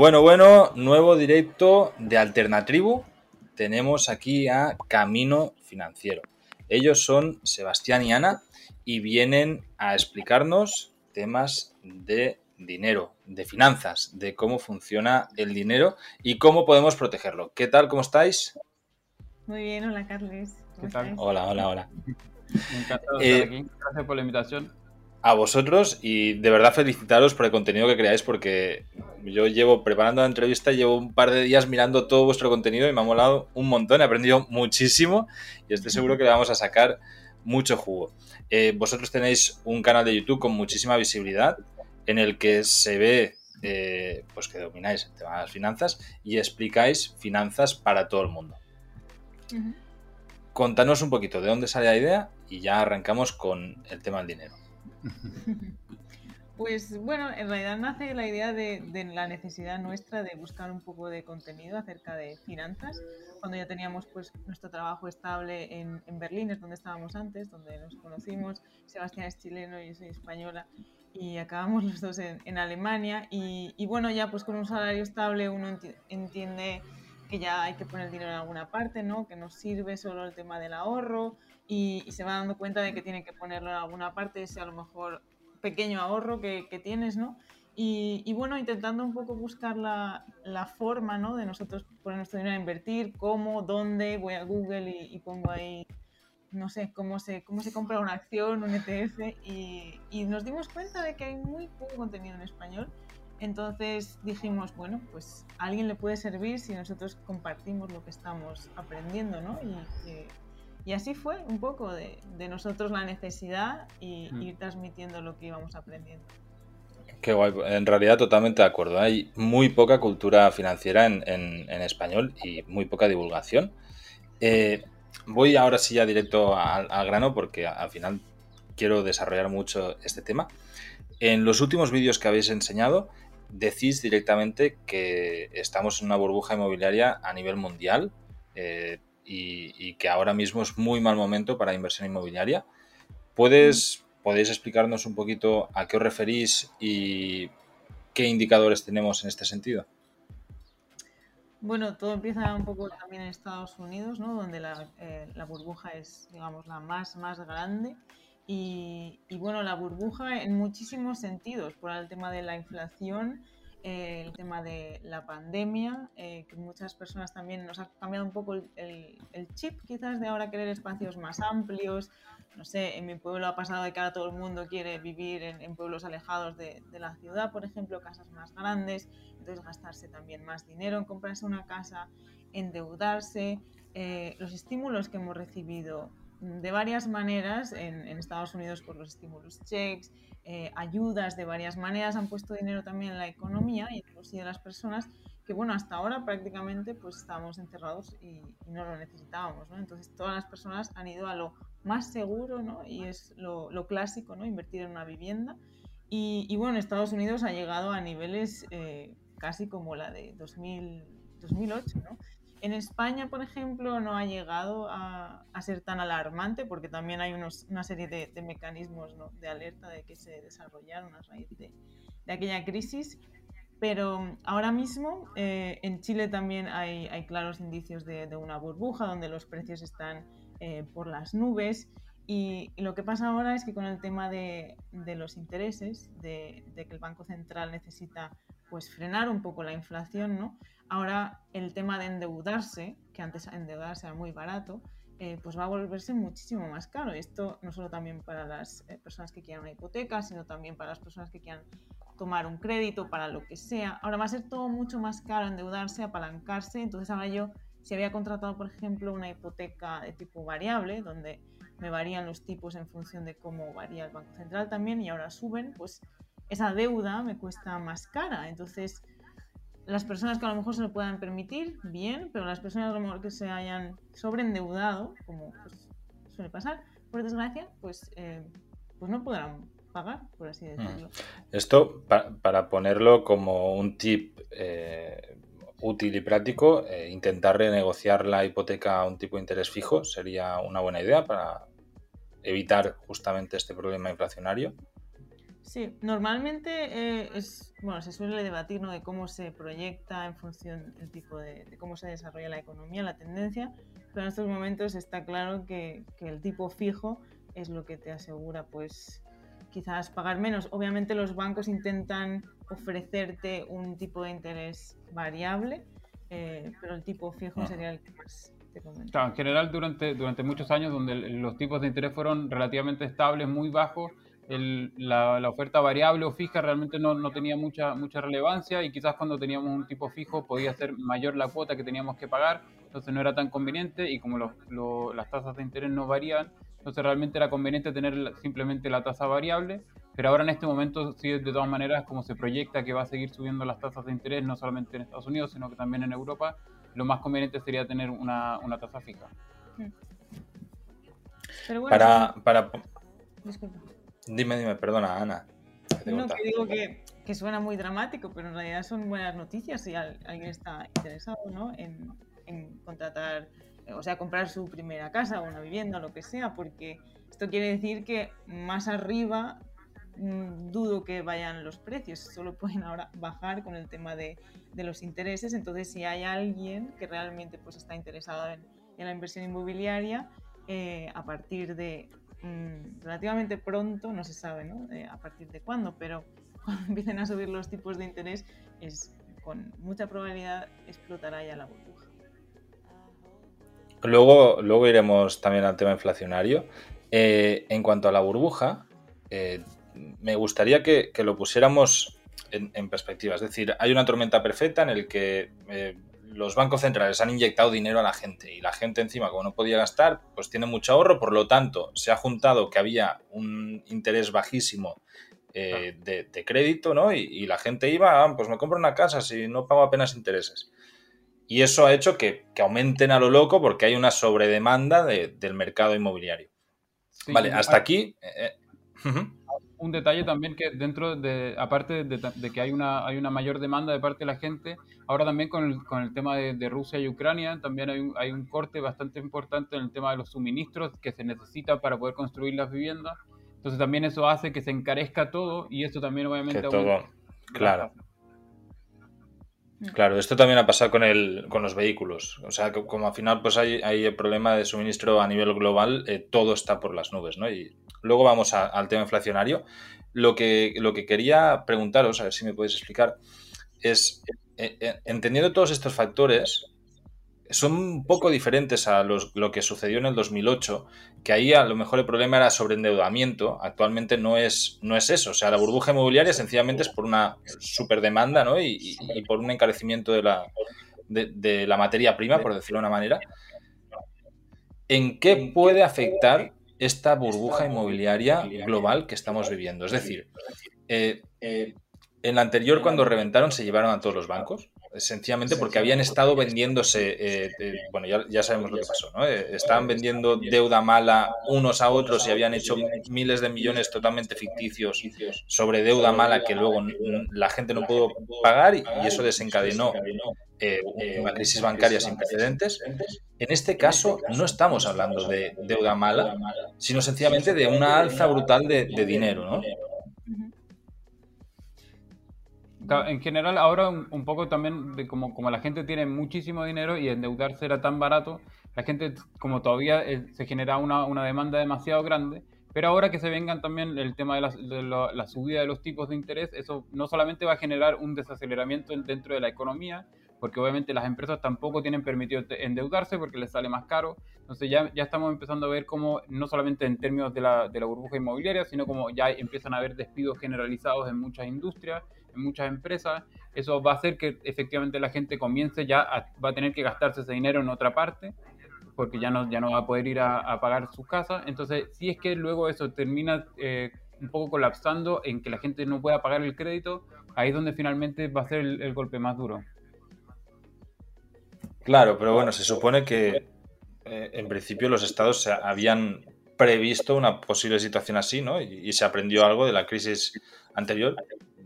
Bueno, bueno, nuevo directo de Alternatribu. Tenemos aquí a Camino Financiero. Ellos son Sebastián y Ana y vienen a explicarnos temas de dinero, de finanzas, de cómo funciona el dinero y cómo podemos protegerlo. ¿Qué tal? ¿Cómo estáis? Muy bien, hola Carles. ¿Qué tal? Hola, hola, hola. Encantado de estar eh, aquí. Gracias por la invitación. A vosotros y de verdad felicitaros por el contenido que creáis porque yo llevo preparando la entrevista, llevo un par de días mirando todo vuestro contenido y me ha molado un montón, he aprendido muchísimo y estoy seguro que le vamos a sacar mucho jugo. Eh, vosotros tenéis un canal de YouTube con muchísima visibilidad en el que se ve eh, pues que domináis el tema de las finanzas y explicáis finanzas para todo el mundo. Contanos un poquito de dónde sale la idea y ya arrancamos con el tema del dinero. Pues bueno, en realidad nace la idea de, la necesidad nuestra de buscar un poco de contenido acerca de finanzas. Cuando ya teníamos pues nuestro trabajo estable en, Berlín, es donde estábamos antes, donde nos conocimos. Sebastián es chileno, y yo soy española y acabamos los dos en, Alemania. Y, bueno, ya pues con un salario estable uno entiende que ya hay que poner dinero en alguna parte, ¿no? Que no sirve solo el tema del ahorro y, y se va dando cuenta de que tiene que ponerlo en alguna parte, ese a lo mejor pequeño ahorro que, tienes, ¿no? Y, bueno, intentando un poco buscar la, forma, ¿no? De nosotros poner nuestro dinero a invertir, cómo, dónde, voy a Google y, pongo ahí, no sé, cómo se, cómo se compra una acción, un ETF, y, y nos dimos cuenta de que hay muy poco contenido en español. Entonces dijimos, bueno, pues a alguien le puede servir si nosotros compartimos lo que estamos aprendiendo, ¿no? Y y así fue un poco de, nosotros la necesidad y mm. ir transmitiendo lo que íbamos aprendiendo. Qué guay, en realidad totalmente de acuerdo. Hay muy poca cultura financiera en, español y muy poca divulgación. Eh, voy ahora sí ya directo al, grano porque al final quiero desarrollar mucho este tema. En los últimos vídeos que habéis enseñado, decís directamente que estamos en una burbuja inmobiliaria a nivel mundial. Eh, y, que ahora mismo es muy mal momento para inversión inmobiliaria. ¿Puedes, ¿Podéis explicarnos un poquito a qué os referís y qué indicadores tenemos en este sentido? Bueno, todo empieza un poco también en Estados Unidos, ¿no? donde la, eh, burbuja es, digamos, la más, más grande. Y, bueno, la burbuja en muchísimos sentidos, por el tema de la inflación, eh, el tema de la pandemia, eh, que muchas personas también nos ha cambiado un poco el, chip quizás de ahora querer espacios más amplios. No sé, en mi pueblo ha pasado de que ahora todo el mundo quiere vivir en, pueblos alejados de, la ciudad, por ejemplo, casas más grandes, entonces gastarse también más dinero en comprarse una casa, endeudarse. Eh, los estímulos que hemos recibido de varias maneras en, en Estados Unidos por los estímulos checks, eh, ayudas de varias maneras, han puesto dinero también en la economía y en el bolsillo de las personas que, bueno, hasta ahora prácticamente pues estábamos encerrados y, no lo necesitábamos, ¿no? Entonces todas las personas han ido a lo más seguro, ¿no? Y es lo, lo clásico, ¿no? Invertir en una vivienda. Y, y, bueno, Estados Unidos ha llegado a niveles eh, casi como la de 2000, 2008, ¿no? En España, por ejemplo, no ha llegado a, ser tan alarmante porque también hay una serie de, mecanismos de alerta de que se desarrollaron a raíz de, aquella crisis. Pero ahora mismo eh, en Chile también hay, claros indicios de, una burbuja donde los precios están eh, por las nubes. Y, lo que pasa ahora es que con el tema de, los intereses, de, que el Banco Central necesita pues frenar un poco la inflación, ¿no? Ahora el tema de endeudarse, que antes endeudarse era muy barato, eh, pues va a volverse muchísimo más caro. Esto no solo también para las eh, personas que quieran una hipoteca, sino también para las personas que quieran tomar un crédito, para lo que sea. Ahora va a ser todo mucho más caro endeudarse, apalancarse. Entonces ahora yo, si había contratado, por ejemplo, una hipoteca de tipo variable, donde me varían los tipos en función de cómo varía el Banco Central también y ahora suben, pues esa deuda me cuesta más cara. Entonces las personas que a lo mejor se lo puedan permitir, bien, pero las personas a lo mejor que se hayan sobreendeudado, como pues, suele pasar, por desgracia, pues, eh, pues no podrán pagar, por así mm. decirlo. Esto, para ponerlo como un tip eh, útil y práctico, eh, intentar renegociar la hipoteca a un tipo de interés fijo sería una buena idea para evitar justamente este problema inflacionario. Sí, normalmente eh, es, bueno, se suele debatir ¿no? de cómo se proyecta en función del tipo de, de, cómo se desarrolla la economía, la tendencia, pero en estos momentos está claro que, que, el tipo fijo es lo que te asegura, pues, quizás pagar menos. Obviamente los bancos intentan ofrecerte un tipo de interés variable, eh, pero el tipo fijo sería el que más. Claro, en general durante, durante muchos años donde los tipos de interés fueron relativamente estables, muy bajos, la, la, oferta variable o fija realmente no, no, tenía mucha, mucha relevancia y quizás cuando teníamos un tipo fijo podía ser mayor la cuota que teníamos que pagar, entonces no era tan conveniente y como los, las tasas de interés no varían, entonces realmente era conveniente tener simplemente la tasa variable, pero ahora en este momento sí de todas maneras como se proyecta que va a seguir subiendo las tasas de interés no solamente en Estados Unidos sino que también en Europa, lo más conveniente sería tener una, una tasa fija. Pero bueno, para, para... Disculpa. Dime, dime, perdona, Ana. No, que digo que, que, suena muy dramático, pero en realidad son buenas noticias si alguien está interesado ¿no? en, en, contratar, o sea, comprar su primera casa o una vivienda o lo que sea, porque esto quiere decir que más arriba mmm, dudo que vayan los precios, solo pueden ahora bajar con el tema de, de los intereses, entonces si hay alguien que realmente pues, está interesado en, en la inversión inmobiliaria, eh, a partir de mmm, relativamente pronto, no se sabe ¿no? Eh, a partir de cuándo, pero cuando empiecen a subir los tipos de interés, es con mucha probabilidad explotará ya la burbuja. Luego, luego iremos también al tema inflacionario. Eh, en cuanto a la burbuja, eh, me gustaría que, que lo pusiéramos en, perspectiva. Es decir, hay una tormenta perfecta en el que los bancos centrales han inyectado dinero a la gente y la gente encima, como no podía gastar, pues tiene mucho ahorro, por lo tanto, se ha juntado que había un interés bajísimo eh, de, de, crédito, ¿no? Y, y, la gente iba, ah, pues me compro una casa si no pago apenas intereses. Y eso ha hecho que, que aumenten a lo loco porque hay una sobredemanda de, del mercado inmobiliario. Sí, vale, hasta aquí... Eh, uh -huh un detalle también que dentro de, aparte de, de, que hay una, hay una mayor demanda de parte de la gente, ahora también con el, con el tema de, de, Rusia y Ucrania, también hay un, hay un corte bastante importante en el tema de los suministros que se necesita para poder construir las viviendas. Entonces también eso hace que se encarezca todo y eso también obviamente... Que todo, claro. Claro, esto también ha pasado con, el, con los vehículos. O sea, como al final pues hay, hay el problema de suministro a nivel global, eh, todo está por las nubes, ¿no? Y luego vamos al tema inflacionario. Lo que, lo que quería preguntaros, a ver si me podéis explicar, es, eh, eh, entendiendo todos estos factores, son un poco diferentes a lo que sucedió en el 2008, que ahí a lo mejor el problema era sobreendeudamiento, actualmente no es, no es eso, o sea, la burbuja inmobiliaria sencillamente es por una superdemanda ¿no? y, y, por un encarecimiento de la, de la materia prima, por decirlo de una manera. ¿En qué puede afectar esta burbuja inmobiliaria global que estamos viviendo? Es decir, eh, en la anterior cuando reventaron se llevaron a todos los bancos, sencillamente porque habían estado vendiéndose, eh, eh, bueno, ya, ya, sabemos lo que pasó, ¿no? Eh, estaban vendiendo deuda mala unos a otros y habían hecho miles de millones totalmente ficticios sobre deuda mala que luego la gente no pudo pagar y, y eso desencadenó una crisis bancaria sin precedentes. En este caso no estamos hablando de deuda mala, sino sencillamente de una alza brutal de, de dinero, ¿no? En general, ahora un, un poco también, de como, como, la gente tiene muchísimo dinero y endeudarse era tan barato, la gente como todavía eh, se genera una, una, demanda demasiado grande, pero ahora que se vengan también el tema de, la, de la, la, subida de los tipos de interés, eso no solamente va a generar un desaceleramiento dentro de la economía, porque obviamente las empresas tampoco tienen permitido endeudarse porque les sale más caro. Entonces ya, ya estamos empezando a ver cómo, no solamente en términos de la, de la burbuja inmobiliaria, sino como ya empiezan a haber despidos generalizados en muchas industrias, en muchas empresas. Eso va a hacer que efectivamente la gente comience ya a, va a tener que gastarse ese dinero en otra parte porque ya no, ya no va a poder ir a, pagar su casa. Entonces, si es que luego eso termina eh, un poco colapsando en que la gente no pueda pagar el crédito, ahí es donde finalmente va a ser el, golpe más duro. Claro, pero bueno, se supone que eh, en principio los estados habían previsto una posible situación así, ¿no? Y, y, se aprendió algo de la crisis anterior.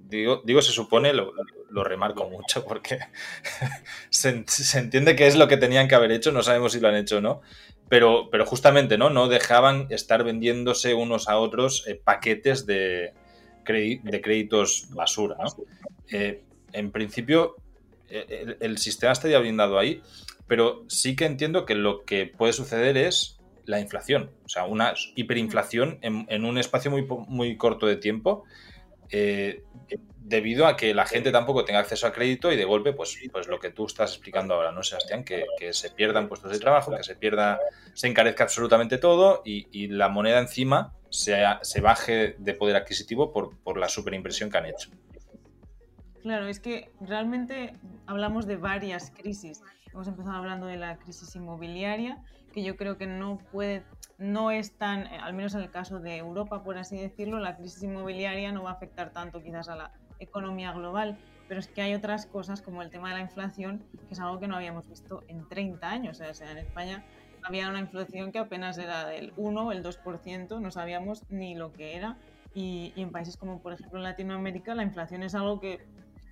Digo, digo se supone, lo, lo remarco mucho porque se, se, entiende que es lo que tenían que haber hecho, no sabemos si lo han hecho o no, pero, pero justamente, ¿no? No dejaban estar vendiéndose unos a otros eh, paquetes de, de créditos basura. ¿no? Eh, en principio, el, el, sistema estaría blindado ahí, pero sí que entiendo que lo que puede suceder es la inflación, o sea, una hiperinflación en, un espacio muy, muy corto de tiempo. Eh, debido a que la gente tampoco tenga acceso a crédito y de golpe, pues, pues lo que tú estás explicando ahora, ¿no, Sebastián? Que, se pierdan puestos de trabajo, que se pierda, se encarezca absolutamente todo y, la moneda encima se, se, baje de poder adquisitivo por, por la superimpresión que han hecho. Claro, es que realmente hablamos de varias crisis. Hemos empezado hablando de la crisis inmobiliaria, que yo creo que no puede, no es tan, al menos en el caso de Europa, por así decirlo, la crisis inmobiliaria no va a afectar tanto quizás a la economía global, pero es que hay otras cosas como el tema de la inflación, que es algo que no habíamos visto en 30 años. O sea, en España había una inflación que apenas era del 1 o el 2%, no sabíamos ni lo que era. Y, y, en países como por ejemplo en Latinoamérica la inflación es algo que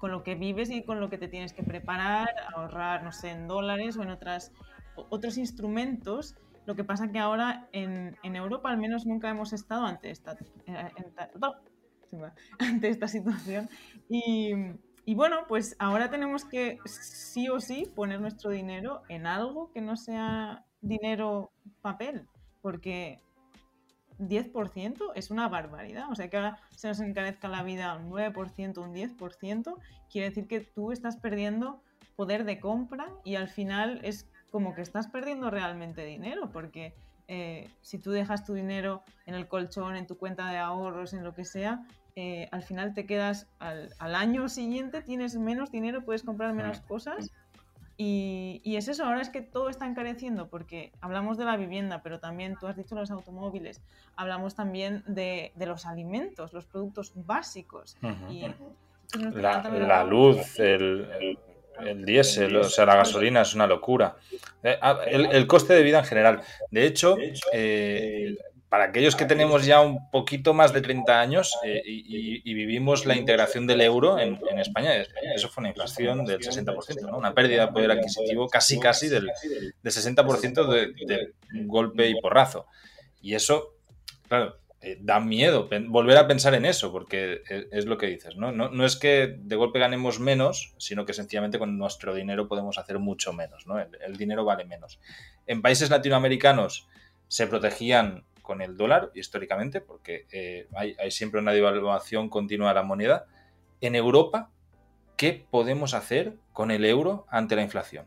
con lo que vives y con lo que te tienes que preparar, ahorrar, no sé, en dólares o en otras, otros instrumentos. Lo que pasa que ahora en, en Europa al menos nunca hemos estado ante esta, eh, ante esta situación. Y, y, bueno, pues ahora tenemos que sí o sí poner nuestro dinero en algo que no sea dinero papel, porque 10% es una barbaridad. O sea, que ahora se nos encarezca la vida un 9%, un 10%, quiere decir que tú estás perdiendo poder de compra y al final es como que estás perdiendo realmente dinero, porque eh, si tú dejas tu dinero en el colchón, en tu cuenta de ahorros, en lo que sea, eh, al final te quedas al, año siguiente, tienes menos dinero, puedes comprar menos cosas. Y, y, es eso, ahora es que todo está encareciendo porque hablamos de la vivienda, pero también tú has dicho los automóviles, hablamos también de, de los alimentos, los productos básicos. y, la, luz, el, el diésel, o sea, la gasolina es una locura. Eh, ah, el, coste de vida en general. De hecho, eh, para aquellos que tenemos ya un poquito más de 30 años eh, y, vivimos la integración del euro en, España, eso fue una inflación del 60%, ¿no? una pérdida de poder adquisitivo casi casi del, del 60% de, de golpe y porrazo. Y eso, claro, eh, da miedo volver a pensar en eso, porque e, es, lo que dices, ¿no? ¿no? es que de golpe ganemos menos, sino que sencillamente con nuestro dinero podemos hacer mucho menos, ¿no? El, dinero vale menos. En países latinoamericanos se protegían con el dólar, históricamente, porque eh, hay, hay, siempre una devaluación continua de la moneda. En Europa, ¿qué podemos hacer con el euro ante la inflación?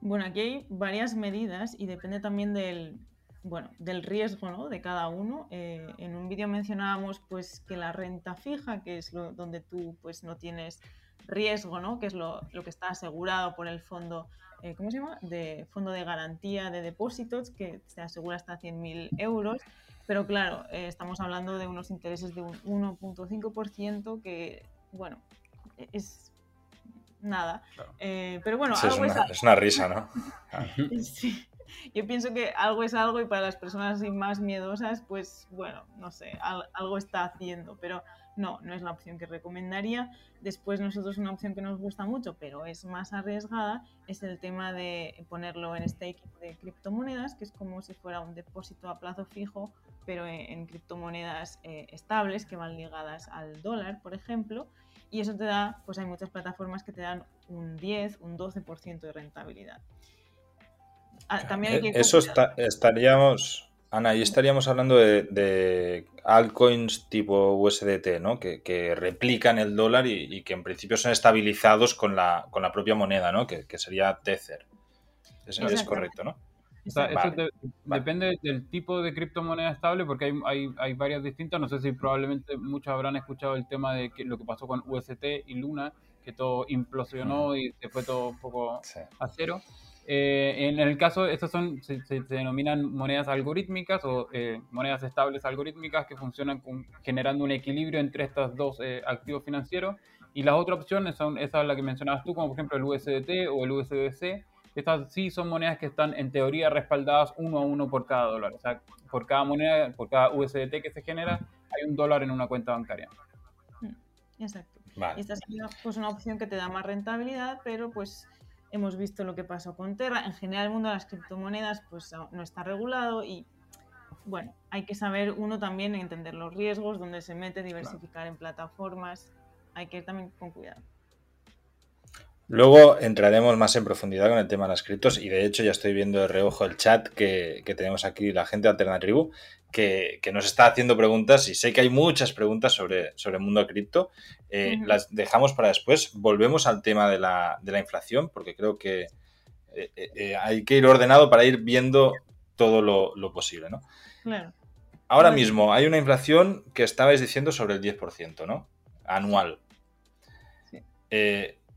Bueno, aquí hay varias medidas y depende también del, bueno, del riesgo ¿no? de cada uno. Eh, en un vídeo mencionábamos pues, que la renta fija, que es lo, donde tú pues, no tienes riesgo, ¿no? que es lo, lo que está asegurado por el fondo, eh, ¿cómo se llama? De fondo de garantía de depósitos, que se asegura hasta 100.000 euros. Pero claro, eh, estamos hablando de unos intereses de un 1.5% que, bueno, es nada. pero bueno, es, una, es, una, risa, ¿no? sí yo pienso que algo es algo y para las personas más miedosas, pues bueno, no sé, algo está haciendo, pero no, no es la opción que recomendaría. Después nosotros una opción que nos gusta mucho, pero es más arriesgada, es el tema de ponerlo en staking de criptomonedas, que es como si fuera un depósito a plazo fijo, pero en, criptomonedas eh, estables que van ligadas al dólar, por ejemplo. Y eso te da, pues hay muchas plataformas que te dan un 10, un 12% de rentabilidad. Ah, también eh, Eso estaríamos, Ana, ahí estaríamos hablando de, altcoins tipo USDT, ¿no? Que, replican el dólar y, que en principio son estabilizados con la, con la propia moneda, ¿no? Que, sería Tether. Eso es correcto, ¿no? eso depende del tipo de criptomoneda estable porque hay, hay, varias distintas. No sé si probablemente muchos habrán escuchado el tema de lo que pasó con UST y Luna, que todo implosionó y se fue todo un poco a cero. Eh, en el caso, estas son, se, denominan monedas algorítmicas o eh, monedas estables algorítmicas que funcionan generando un equilibrio entre estos dos eh, activos financieros. Y las otras opciones son esa la que mencionabas tú, como por ejemplo el USDT o el USDC. Estas sí son monedas que están en teoría respaldadas uno a uno por cada dólar. O sea, por cada moneda, por cada USDT que se genera, hay un dólar en una cuenta bancaria. Mm, exacto. Y esta es pues, una opción que te da más rentabilidad, pero pues Hemos visto lo que pasó con Terra. En general, el mundo de las criptomonedas pues, no está regulado y bueno, hay que saber uno también entender los riesgos, dónde se mete, diversificar en plataformas, hay que ir también con cuidado. Luego entraremos más en profundidad con el tema de las criptos y de hecho ya estoy viendo de reojo el chat que, tenemos aquí, la gente de Alternatribu, que, que, nos está haciendo preguntas y sé que hay muchas preguntas sobre, sobre el mundo cripto. Eh, las dejamos para después. Volvemos al tema de la, de la inflación porque creo que eh, eh, hay que ir ordenado para ir viendo todo lo, lo posible, ¿no? Claro. Ahora mismo hay una inflación que estabais diciendo sobre el 10%, ¿no? Anual. Sí.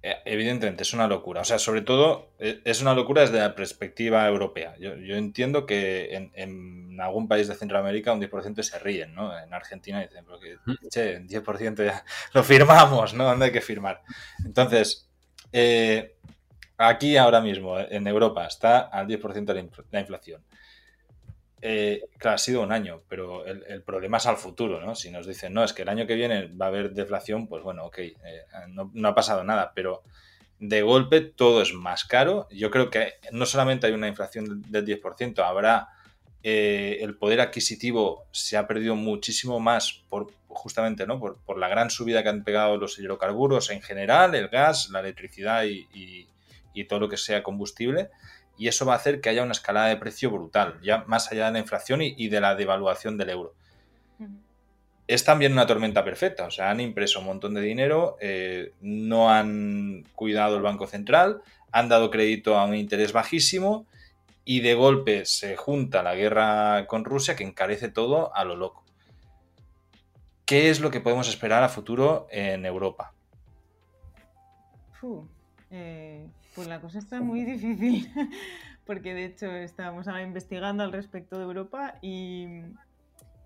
Eh, evidentemente es una locura. O sea, sobre todo eh, es una locura desde la perspectiva europea. Yo, entiendo que en, algún país de Centroamérica un 10% se ríen, ¿no? En Argentina dicen, porque, che, 10% ya lo firmamos, ¿no? ¿Dónde hay que firmar? Entonces, eh, aquí ahora mismo, en Europa, está al 10% la inflación. Eh, claro, ha sido un año, pero el, problema es al futuro, ¿no? Si nos dicen, no, es que el año que viene va a haber deflación, pues bueno, ok, eh, no, ha pasado nada, pero de golpe todo es más caro. Yo creo que no solamente hay una inflación del 10%, habrá eh, el poder adquisitivo se ha perdido muchísimo más por justamente, ¿no? Por, la gran subida que han pegado los hidrocarburos en general, el gas, la electricidad y todo lo que sea combustible y eso va a hacer que haya una escalada de precio brutal, ya más allá de la inflación y, de la devaluación del euro. Es también una tormenta perfecta, o sea, han impreso un montón de dinero, eh, no han cuidado el Banco Central, han dado crédito a un interés bajísimo y de golpe se junta la guerra con Rusia que encarece todo a lo loco. ¿Qué es lo que podemos esperar a futuro en Europa? Eh, pues la cosa está muy difícil, porque de hecho estábamos ahora investigando al respecto de Europa y,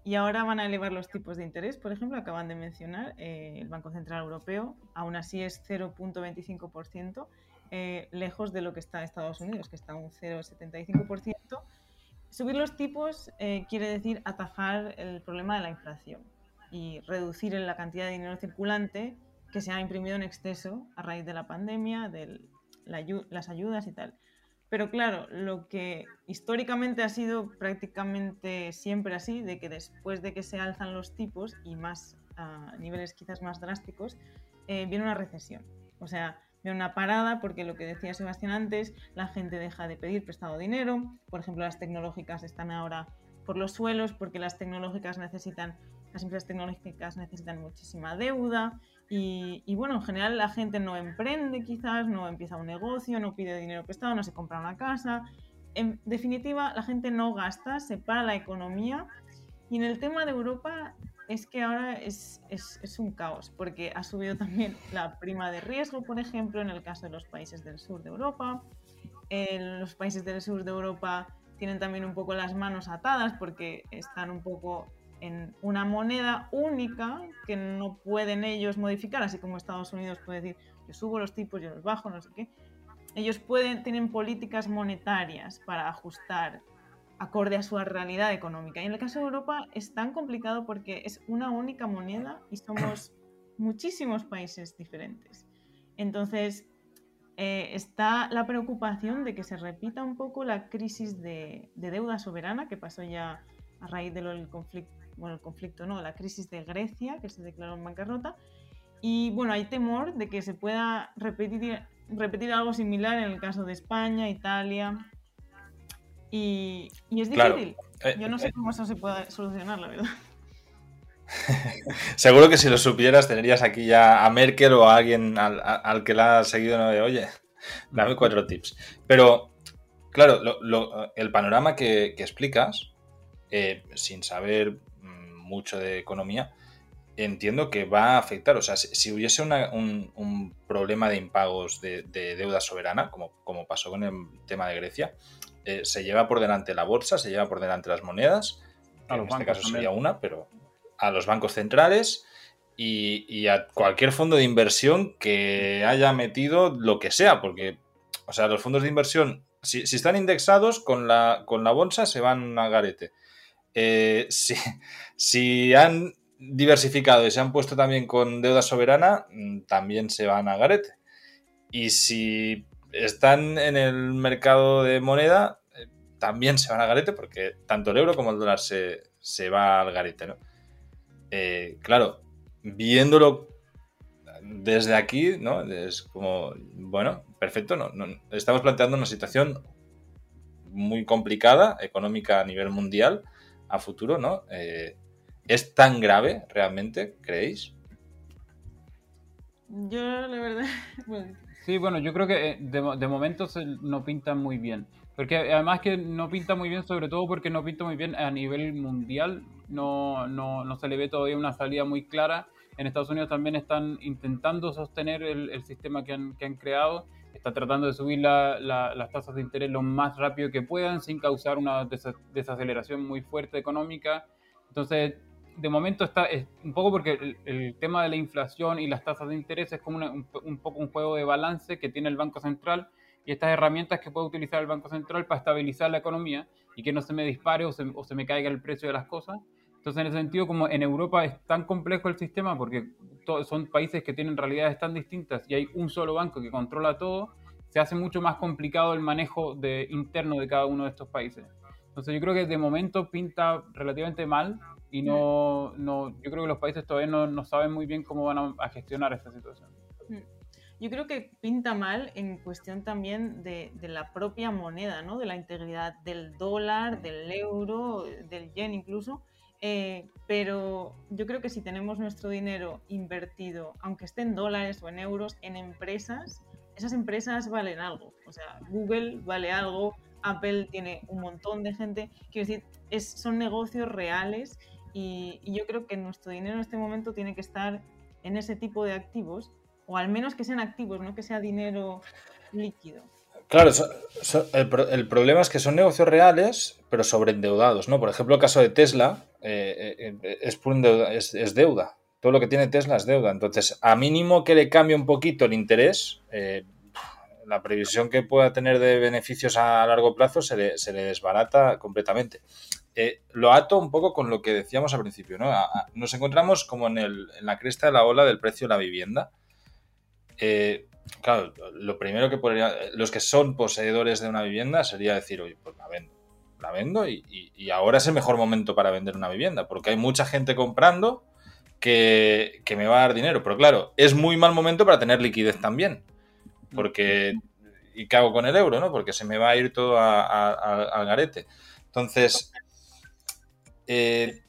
y ahora van a elevar los tipos de interés. Por ejemplo, acaban de mencionar eh, el Banco Central Europeo, aún así es 0.25%, eh, lejos de lo que está Estados Unidos, que está un 0.75%. Subir los tipos eh, quiere decir atajar el problema de la inflación y reducir la cantidad de dinero circulante que se ha imprimido en exceso a raíz de la pandemia, del las ayudas y tal. Pero claro, lo que históricamente ha sido prácticamente siempre así, de que después de que se alzan los tipos y más a niveles quizás más drásticos, eh, viene una recesión. O sea, viene una parada porque lo que decía Sebastián antes, la gente deja de pedir prestado dinero. Por ejemplo, las tecnológicas están ahora por los suelos porque las tecnológicas necesitan, las empresas tecnológicas necesitan muchísima deuda y, bueno, en general la gente no emprende quizás, no empieza un negocio, no pide dinero prestado, no se compra una casa. En definitiva, la gente no gasta, se para la economía. Y en el tema de Europa es que ahora es, es, un caos, porque ha subido también la prima de riesgo, por ejemplo, en el caso de los países del sur de Europa. En los países del sur de Europa tienen también un poco las manos atadas porque están un poco en una moneda única que no pueden ellos modificar, así como Estados Unidos puede decir, yo subo los tipos, yo los bajo, no sé qué. Ellos pueden, tienen políticas monetarias para ajustar acorde a su realidad económica. Y en el caso de Europa es tan complicado porque es una única moneda y somos muchísimos países diferentes. Entonces, eh, está la preocupación de que se repita un poco la crisis de, de deuda soberana que pasó ya a raíz del conflicto bueno, el conflicto, no, la crisis de Grecia, que se declaró en bancarrota. Y bueno, hay temor de que se pueda repetir, repetir algo similar en el caso de España, Italia. Y, es difícil. Eh, Yo no sé eh. cómo eso se puede solucionar, la verdad. Seguro que si lo supieras tendrías aquí ya a Merkel o a alguien al, que la ha seguido, ¿no? de oye, dame cuatro tips. Pero, claro, el panorama que, explicas, eh, sin saber mucho de economía, entiendo que va a afectar. O sea, si, hubiese un, problema de impagos de, deuda soberana, como, como, pasó con el tema de Grecia, eh, se lleva por delante la bolsa, se lleva por delante las monedas, en este caso sería una, pero a los bancos centrales y, a cualquier fondo de inversión que haya metido lo que sea, porque, o sea, los fondos de inversión, si, están indexados con la, con la bolsa, se van a garete. Eh, si, han diversificado y se han puesto también con deuda soberana, mm, también se van a garete. Y si están en el mercado de moneda, eh, también se van al garete porque tanto el euro como el dólar se, va al garete, ¿no? Eh, claro, viéndolo desde aquí, ¿no? Es como, bueno, perfecto, no, estamos planteando una situación muy complicada, económica a nivel mundial, a futuro, ¿no? Eh, ¿Es tan grave realmente, creéis? Yo, la verdad. Sí, bueno, yo creo que eh, de, de momento no pinta muy bien. Porque además que no pinta muy bien, sobre todo porque no pinta muy bien a nivel mundial. No, no, no se le ve todavía una salida muy clara. En Estados Unidos también están intentando sostener el, el sistema que han, que han, creado. Están tratando de subir la, las tasas de interés lo más rápido que puedan sin causar una desaceleración muy fuerte económica. Entonces, de momento está es un poco porque el, tema de la inflación y las tasas de interés es como un, poco un juego de balance que tiene el Banco Central y estas herramientas que puede utilizar el Banco Central para estabilizar la economía y que no se me dispare o se, o se me caiga el precio de las cosas. Entonces, en ese sentido, como en Europa es tan complejo el sistema porque son países que tienen realidades tan distintas y hay un solo banco que controla todo, se hace mucho más complicado el manejo de, interno de cada uno de estos países. Entonces, yo creo que de momento pinta relativamente mal, y no, no, yo creo que los países todavía no, no saben muy bien cómo van a, gestionar esta situación. Mm. Yo creo que pinta mal en cuestión también de, de, la propia moneda, ¿no? de la integridad del dólar, del euro, del yen incluso. Eh, pero yo creo que si tenemos nuestro dinero invertido, aunque esté en dólares o en euros, en empresas, esas empresas valen algo. O sea, Google vale algo, Apple tiene un montón de gente. Quiero decir, es, son negocios reales y, yo creo que nuestro dinero en este momento tiene que estar en ese tipo de activos, o al menos que sean activos, no que sea dinero líquido. Claro, el, problema es que son negocios reales, pero sobreendeudados, ¿no? Por ejemplo, el caso de Tesla eh, eh, es, es, deuda. Todo lo que tiene Tesla es deuda. Entonces, a mínimo que le cambie un poquito el interés, eh, la previsión que pueda tener de beneficios a largo plazo se le, se le desbarata completamente. Eh, lo ato un poco con lo que decíamos al principio, ¿no? nos encontramos como en, el, en, la cresta de la ola del precio de la vivienda. Eh, claro, lo primero que podría, los que son poseedores de una vivienda sería decir, oye, pues la vendo, la vendo y, ahora es el mejor momento para vender una vivienda, porque hay mucha gente comprando que, me va a dar dinero, pero claro, es muy mal momento para tener liquidez también, porque, ¿y qué hago con el euro, no? Porque se me va a ir todo al garete. Entonces, eh,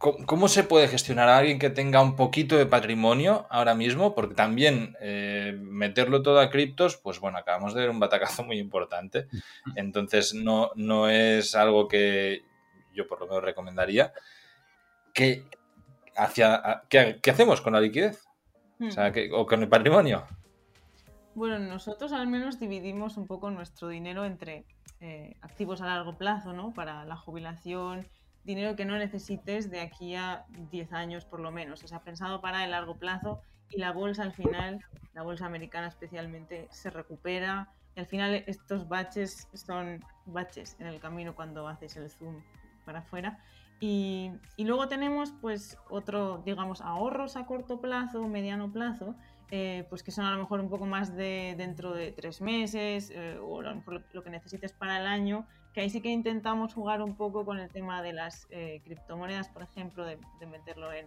¿cómo, se puede gestionar a alguien que tenga un poquito de patrimonio ahora mismo? Porque también eh, meterlo todo a criptos, pues bueno, acabamos de ver un batacazo muy importante. Entonces no, no es algo que yo por lo menos recomendaría. ¿Qué, hacia, ¿qué, hacemos con la liquidez? O, sea, hmm. o con el patrimonio. Bueno, nosotros al menos dividimos un poco nuestro dinero entre eh, activos a largo plazo, ¿no? Para la jubilación dinero que no necesites de aquí a 10 años por lo menos. O sea, pensado para el largo plazo y la bolsa al final, la bolsa americana especialmente, se recupera. Y al final estos baches son baches en el camino cuando haces el zoom para afuera. Y, y luego tenemos pues otro, digamos, ahorros a corto plazo, mediano plazo, eh, pues que son a lo mejor un poco más de dentro de tres meses eh, o a lo mejor lo que necesites para el año que ahí sí que intentamos jugar un poco con el tema de las eh, criptomonedas, por ejemplo, de, meterlo en,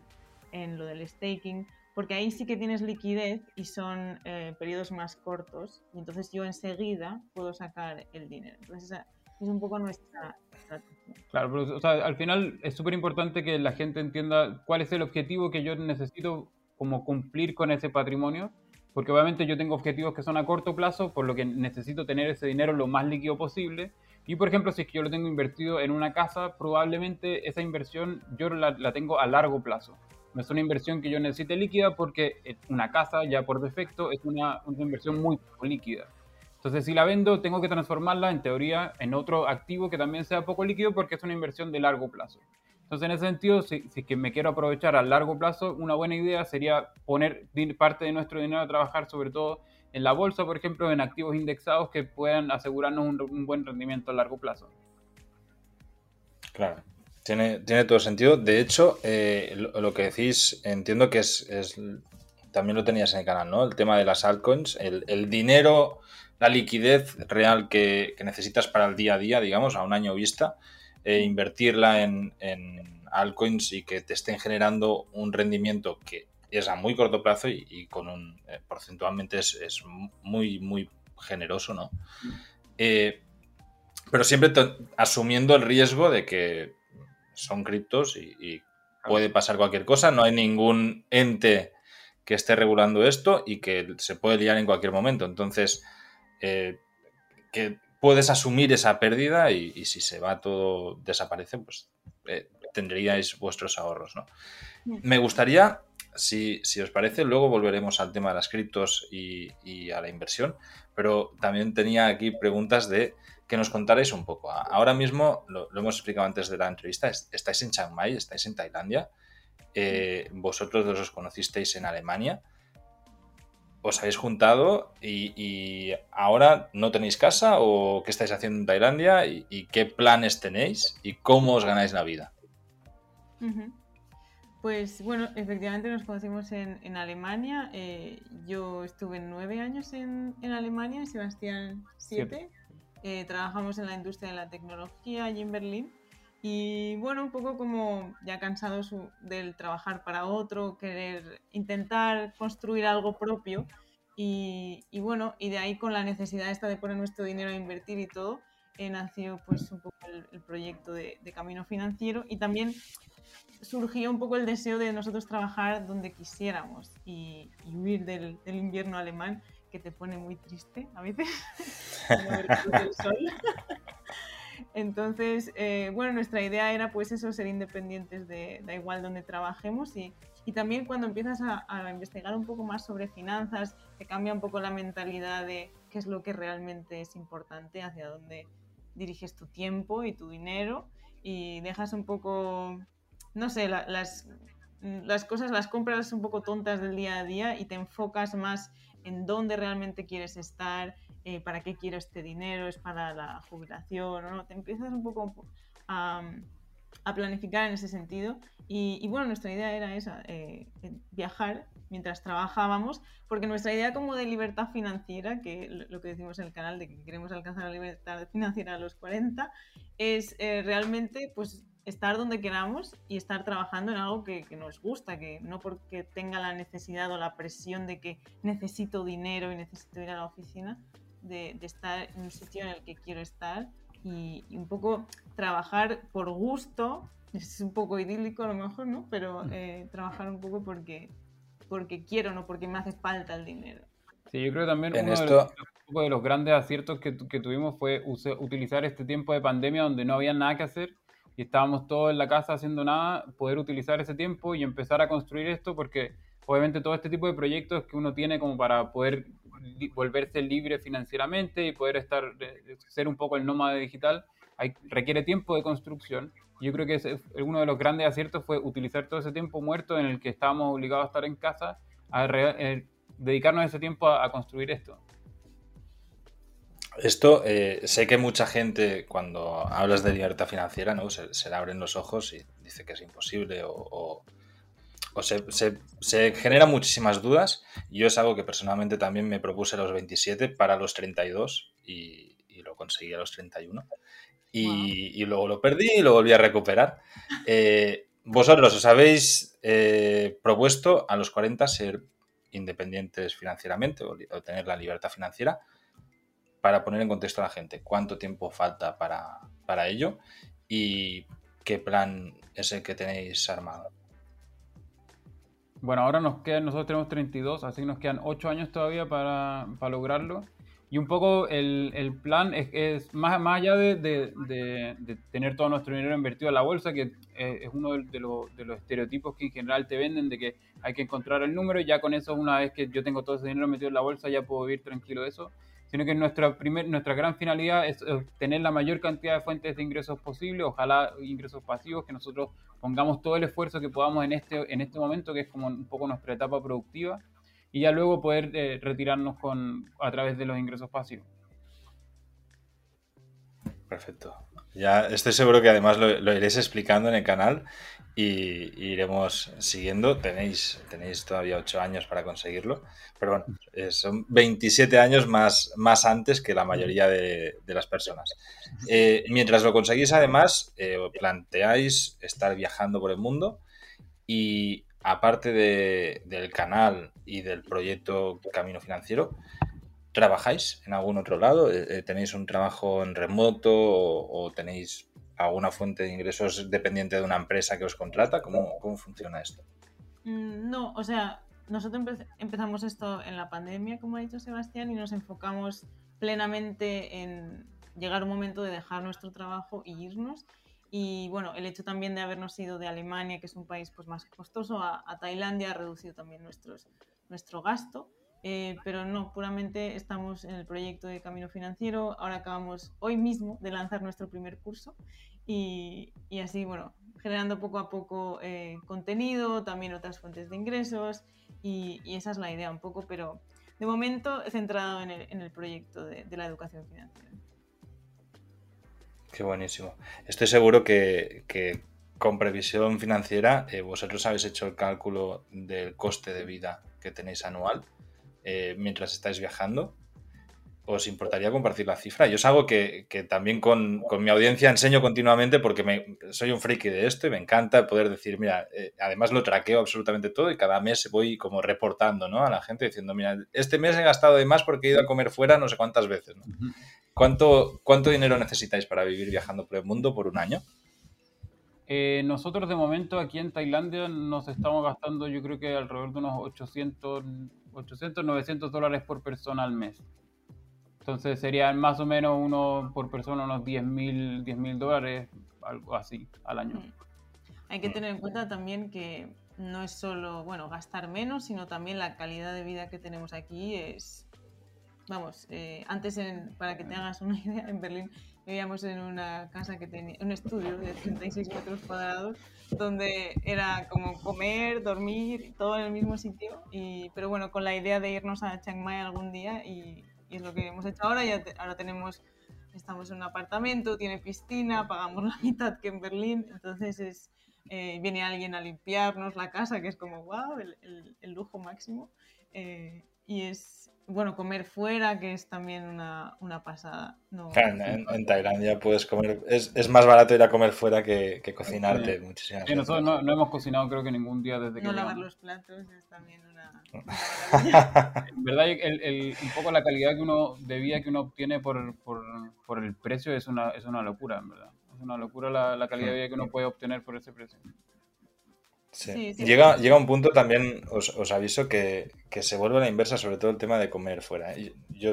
en, lo del staking, porque ahí sí que tienes liquidez y son eh, periodos más cortos, y entonces yo enseguida puedo sacar el dinero. Entonces esa es un poco nuestra estrategia. Claro, pero o sea, al final es súper importante que la gente entienda cuál es el objetivo que yo necesito como cumplir con ese patrimonio porque obviamente yo tengo objetivos que son a corto plazo, por lo que necesito tener ese dinero lo más líquido posible, y por ejemplo, si es que yo lo tengo invertido en una casa, probablemente esa inversión yo la, tengo a largo plazo. No es una inversión que yo necesite líquida porque una casa ya por defecto es una, una inversión muy líquida. Entonces, si la vendo, tengo que transformarla en teoría en otro activo que también sea poco líquido porque es una inversión de largo plazo. Entonces, en ese sentido, si, si que me quiero aprovechar a largo plazo, una buena idea sería poner parte de nuestro dinero a trabajar sobre todo en la bolsa, por ejemplo, en activos indexados que puedan asegurarnos un, buen rendimiento a largo plazo. Claro, tiene, tiene todo sentido. De hecho, eh, lo, que decís, entiendo que es, también lo tenías en el canal, ¿no? El tema de las altcoins, el, dinero, la liquidez real que, necesitas para el día a día, digamos, a un año vista, e invertirla en, altcoins y que te estén generando un rendimiento que es a muy corto plazo y, con un eh, porcentualmente es, muy, muy generoso, ¿no? Eh, pero siempre asumiendo el riesgo de que son criptos y, puede pasar cualquier cosa, no hay ningún ente que esté regulando esto y que se puede liar en cualquier momento. Entonces, eh, que puedes asumir esa pérdida y, si se va todo, desaparece, pues eh, tendríais vuestros ahorros, ¿no? Me gustaría, si, os parece, luego volveremos al tema de las criptos y, a la inversión, pero también tenía aquí preguntas de que nos contarais un poco. Ahora mismo, lo, hemos explicado antes de la entrevista, estáis en Chiang Mai, estáis en Tailandia, eh, vosotros dos os conocisteis en Alemania, os habéis juntado y, ahora no tenéis casa o qué estáis haciendo en Tailandia y, qué planes tenéis y cómo os ganáis la vida. Pues bueno, efectivamente nos conocimos en, Alemania. Eh, yo estuve nueve años en, Alemania, Sebastián siete. Eh, trabajamos en la industria de la tecnología allí en Berlín. Y bueno, un poco como ya cansados del trabajar para otro, querer intentar construir algo propio. Y, y, bueno, y de ahí con la necesidad esta de poner nuestro dinero a invertir y todo, eh, nació pues un poco el, proyecto de, de, Camino Financiero y también surgió un poco el deseo de nosotros trabajar donde quisiéramos y, y huir del, del, invierno alemán que te pone muy triste a veces. Entonces, eh, bueno, nuestra idea era pues eso, ser independientes de da igual donde trabajemos y, y también cuando empiezas a, a, investigar un poco más sobre finanzas, te cambia un poco la mentalidad de qué es lo que realmente es importante, hacia dónde diriges tu tiempo y tu dinero y dejas un poco, no sé, las, las cosas, las compras un poco tontas del día a día y te enfocas más en dónde realmente quieres estar, eh, para qué quiero este dinero, es para la jubilación, ¿no? Te empiezas un poco a, a planificar en ese sentido. Y, bueno, nuestra idea era esa, eh, viajar mientras trabajábamos, porque nuestra idea como de libertad financiera, que lo que decimos en el canal de que queremos alcanzar la libertad financiera a los 40, es eh, realmente pues estar donde queramos y estar trabajando en algo que, nos gusta, que no porque tenga la necesidad o la presión de que necesito dinero y necesito ir a la oficina, de, estar en un sitio en el que quiero estar y, un poco trabajar por gusto, es un poco idílico a lo mejor, ¿no? Pero mm. eh, trabajar un poco porque, porque quiero, no porque me hace falta el dinero. Sí, yo creo también uno de, los, de, los, grandes aciertos que, que tuvimos fue utilizar este tiempo de pandemia donde no había nada que hacer y estábamos todos en la casa haciendo nada, poder utilizar ese tiempo y empezar a construir esto porque obviamente todo este tipo de proyectos que uno tiene como para poder volverse libre financieramente y poder estar, ser un poco el nómada digital, hay, requiere tiempo de construcción. Yo creo que ese, uno de los grandes aciertos fue utilizar todo ese tiempo muerto en el que estábamos obligados a estar en casa, a eh, dedicarnos ese tiempo a, construir esto. Esto, eh, sé que mucha gente cuando hablas de libertad financiera, ¿no? Se, le abren los ojos y dice que es imposible o o se, se, generan muchísimas dudas. Yo es algo que personalmente también me propuse a los 27 para los 32 y, y lo conseguí a los 31. Y, y, luego lo perdí y lo volví a recuperar. Eh, vosotros os habéis eh, propuesto a los 40 ser independientes financieramente o, tener la libertad financiera para poner en contexto a la gente cuánto tiempo falta para, para ello y qué plan es el que tenéis armado. Bueno, ahora nos quedan, nosotros tenemos 32, así que nos quedan 8 años todavía para, para lograrlo. Y un poco el, el plan es, es, más, más allá de, de, de, tener todo nuestro dinero invertido en la bolsa, que es uno de, los, de los estereotipos que en general te venden, de que hay que encontrar el número y ya con eso, una vez que yo tengo todo ese dinero metido en la bolsa, ya puedo vivir tranquilo de eso sino que nuestra, primer, nuestra gran finalidad es tener la mayor cantidad de fuentes de ingresos posible, ojalá ingresos pasivos, que nosotros pongamos todo el esfuerzo que podamos en este, en este momento, que es como un poco nuestra etapa productiva, y ya luego poder eh, retirarnos con, a través de los ingresos pasivos. Perfecto. Ya estoy seguro que además lo, iréis explicando en el canal y, iremos siguiendo. Tenéis, tenéis todavía ocho años para conseguirlo, pero bueno, eh, son 27 años más, más antes que la mayoría de, las personas. Eh, mientras lo conseguís, además, eh, planteáis estar viajando por el mundo y aparte del canal y del proyecto Camino Financiero, ¿trabajáis en algún otro lado? ¿Tenéis un trabajo en remoto o tenéis alguna fuente de ingresos dependiente de una empresa que os contrata? ¿Cómo, cómo funciona esto? Mm, no, o sea, nosotros empezamos esto en la pandemia, como ha dicho Sebastián, y nos enfocamos plenamente en llegar un momento de dejar nuestro trabajo y irnos. Y bueno, el hecho también de habernos ido de Alemania, que es un país pues, más costoso, a, a Tailandia ha reducido también nuestros, nuestro gasto. Eh, pero no, puramente estamos en el proyecto de Camino Financiero. Ahora acabamos hoy mismo de lanzar nuestro primer curso y, así, bueno, generando poco a poco eh, contenido, también otras fuentes de ingresos y, esa es la idea un poco, pero de momento centrado en el, proyecto de, de, la educación financiera. Qué buenísimo. Estoy seguro que, que con previsión financiera eh, vosotros habéis hecho el cálculo del coste de vida que tenéis anual eh, mientras estáis viajando, ¿os importaría compartir la cifra? Yo es algo que, también con, mi audiencia enseño continuamente porque me, soy un friki de esto y me encanta poder decir, mira, eh, además lo traqueo absolutamente todo y cada mes voy como reportando ¿no? a la gente diciendo, mira, este mes he gastado de más porque he ido a comer fuera no sé cuántas veces. ¿Cuánto, ¿Cuánto dinero necesitáis para vivir viajando por el mundo por un año? Eh, nosotros de momento aquí en Tailandia nos estamos gastando yo creo que alrededor de unos 800 800, 900 dólares por persona al mes. Entonces serían más o menos uno por persona unos 10 mil dólares, algo así, al año. Mm. Hay que tener en cuenta también que no es solo, bueno, gastar menos, sino también la calidad de vida que tenemos aquí es, vamos, eh, antes para que te hagas una idea, en Berlín vivíamos en una casa que tenía, un estudio de 36 metros cuadrados donde era como comer, dormir, todo en el mismo sitio. Y, pero bueno, con la idea de irnos a Chiang Mai algún día y, es lo que hemos hecho ahora. Ya ahora tenemos, estamos en un apartamento, tiene piscina, pagamos la mitad que en Berlín. Entonces es, eh, viene alguien a limpiarnos la casa, que es como, wow, el, el, lujo máximo. Eh, y es, bueno, comer fuera, que es también una, una pasada. No, en, Tailandia puedes comer, es, es, más barato ir a comer fuera que, que cocinarte muchísimas sí, nosotros no, no, hemos cocinado creo que ningún día desde que... No lavar los platos es también una... en verdad, el, el, un poco la calidad que uno, de vida que uno obtiene por, por, por, el precio es una, es una locura, en verdad. Es una locura la, la calidad de vida que uno puede obtener por ese precio. Sí. llega, llega un punto también, os, aviso, que, se vuelve a la inversa, sobre todo el tema de comer fuera. Yo,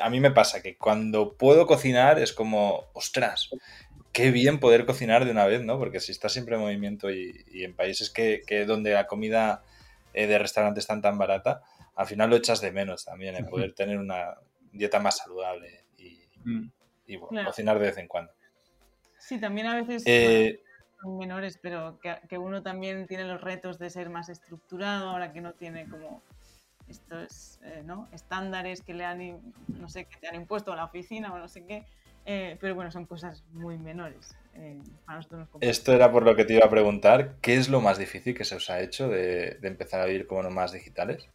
a mí me pasa que cuando puedo cocinar es como, ostras, qué bien poder cocinar de una vez, ¿no? Porque si estás siempre en movimiento y, en países que, donde la comida eh, de restaurante es tan, tan barata, al final lo echas de menos también, el poder tener una dieta más saludable y, mm. cocinar de vez en cuando. Sí, también a veces... Eh, menores, pero que, uno también tiene los retos de ser más estructurado, ahora que no tiene como estos eh, ¿no? estándares que le han, no sé, que te han impuesto a la oficina o no sé qué, eh, pero bueno, son cosas muy menores. Eh, Esto era por lo que te iba a preguntar, ¿qué es lo más difícil que se os ha hecho de, empezar a vivir como nomás digitales?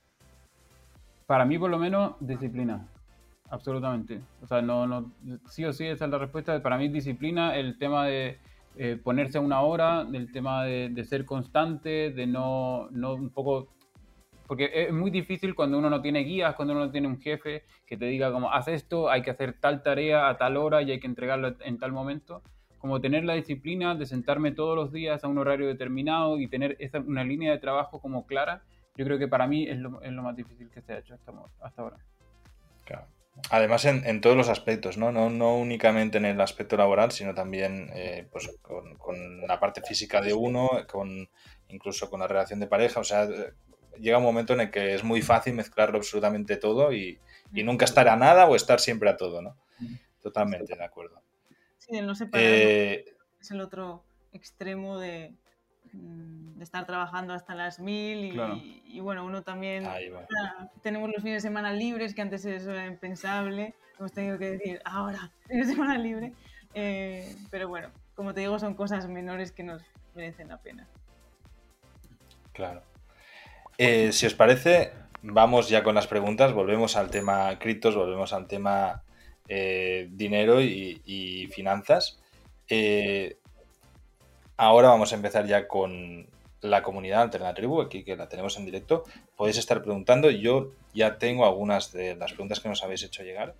Para mí, por lo menos, disciplina. Absolutamente. O sea, no, no, sí o sí, esa es la respuesta. Para mí, disciplina, el tema de eh, ponerse a una hora, del tema de, ser constante, de no, no un poco... Porque es muy difícil cuando uno no tiene guías, cuando uno no tiene un jefe que te diga como, haz esto, hay que hacer tal tarea a tal hora y hay que entregarlo en tal momento. Como tener la disciplina de sentarme todos los días a un horario determinado y tener esa, una línea de trabajo como clara, yo creo que para mí es lo, es lo más difícil que se ha hecho hasta, hasta ahora. Claro. Además, en, todos los aspectos, ¿no? ¿no? No únicamente en el aspecto laboral, sino también eh, pues, con, la parte física de uno, con incluso con la relación de pareja. O sea, llega un momento en el que es muy fácil mezclarlo absolutamente todo y, nunca estar a nada o estar siempre a todo, ¿no? Totalmente de acuerdo. Sí, el no separar eh, es el otro extremo de, de estar trabajando hasta las mil y, bueno, uno también tenemos los fines de semana libres que antes eso era impensable, hemos tenido que decir ahora, fines de semana libre Eh, pero bueno, como te digo, son cosas menores que nos merecen la pena. Claro. Eh, si os parece, vamos ya con las preguntas, volvemos al tema criptos, volvemos al tema eh, dinero y, finanzas. Eh, ahora vamos a empezar ya con la comunidad Alternatribu, aquí que la tenemos en directo. Podéis estar preguntando, yo ya tengo algunas de las preguntas que nos habéis hecho llegar.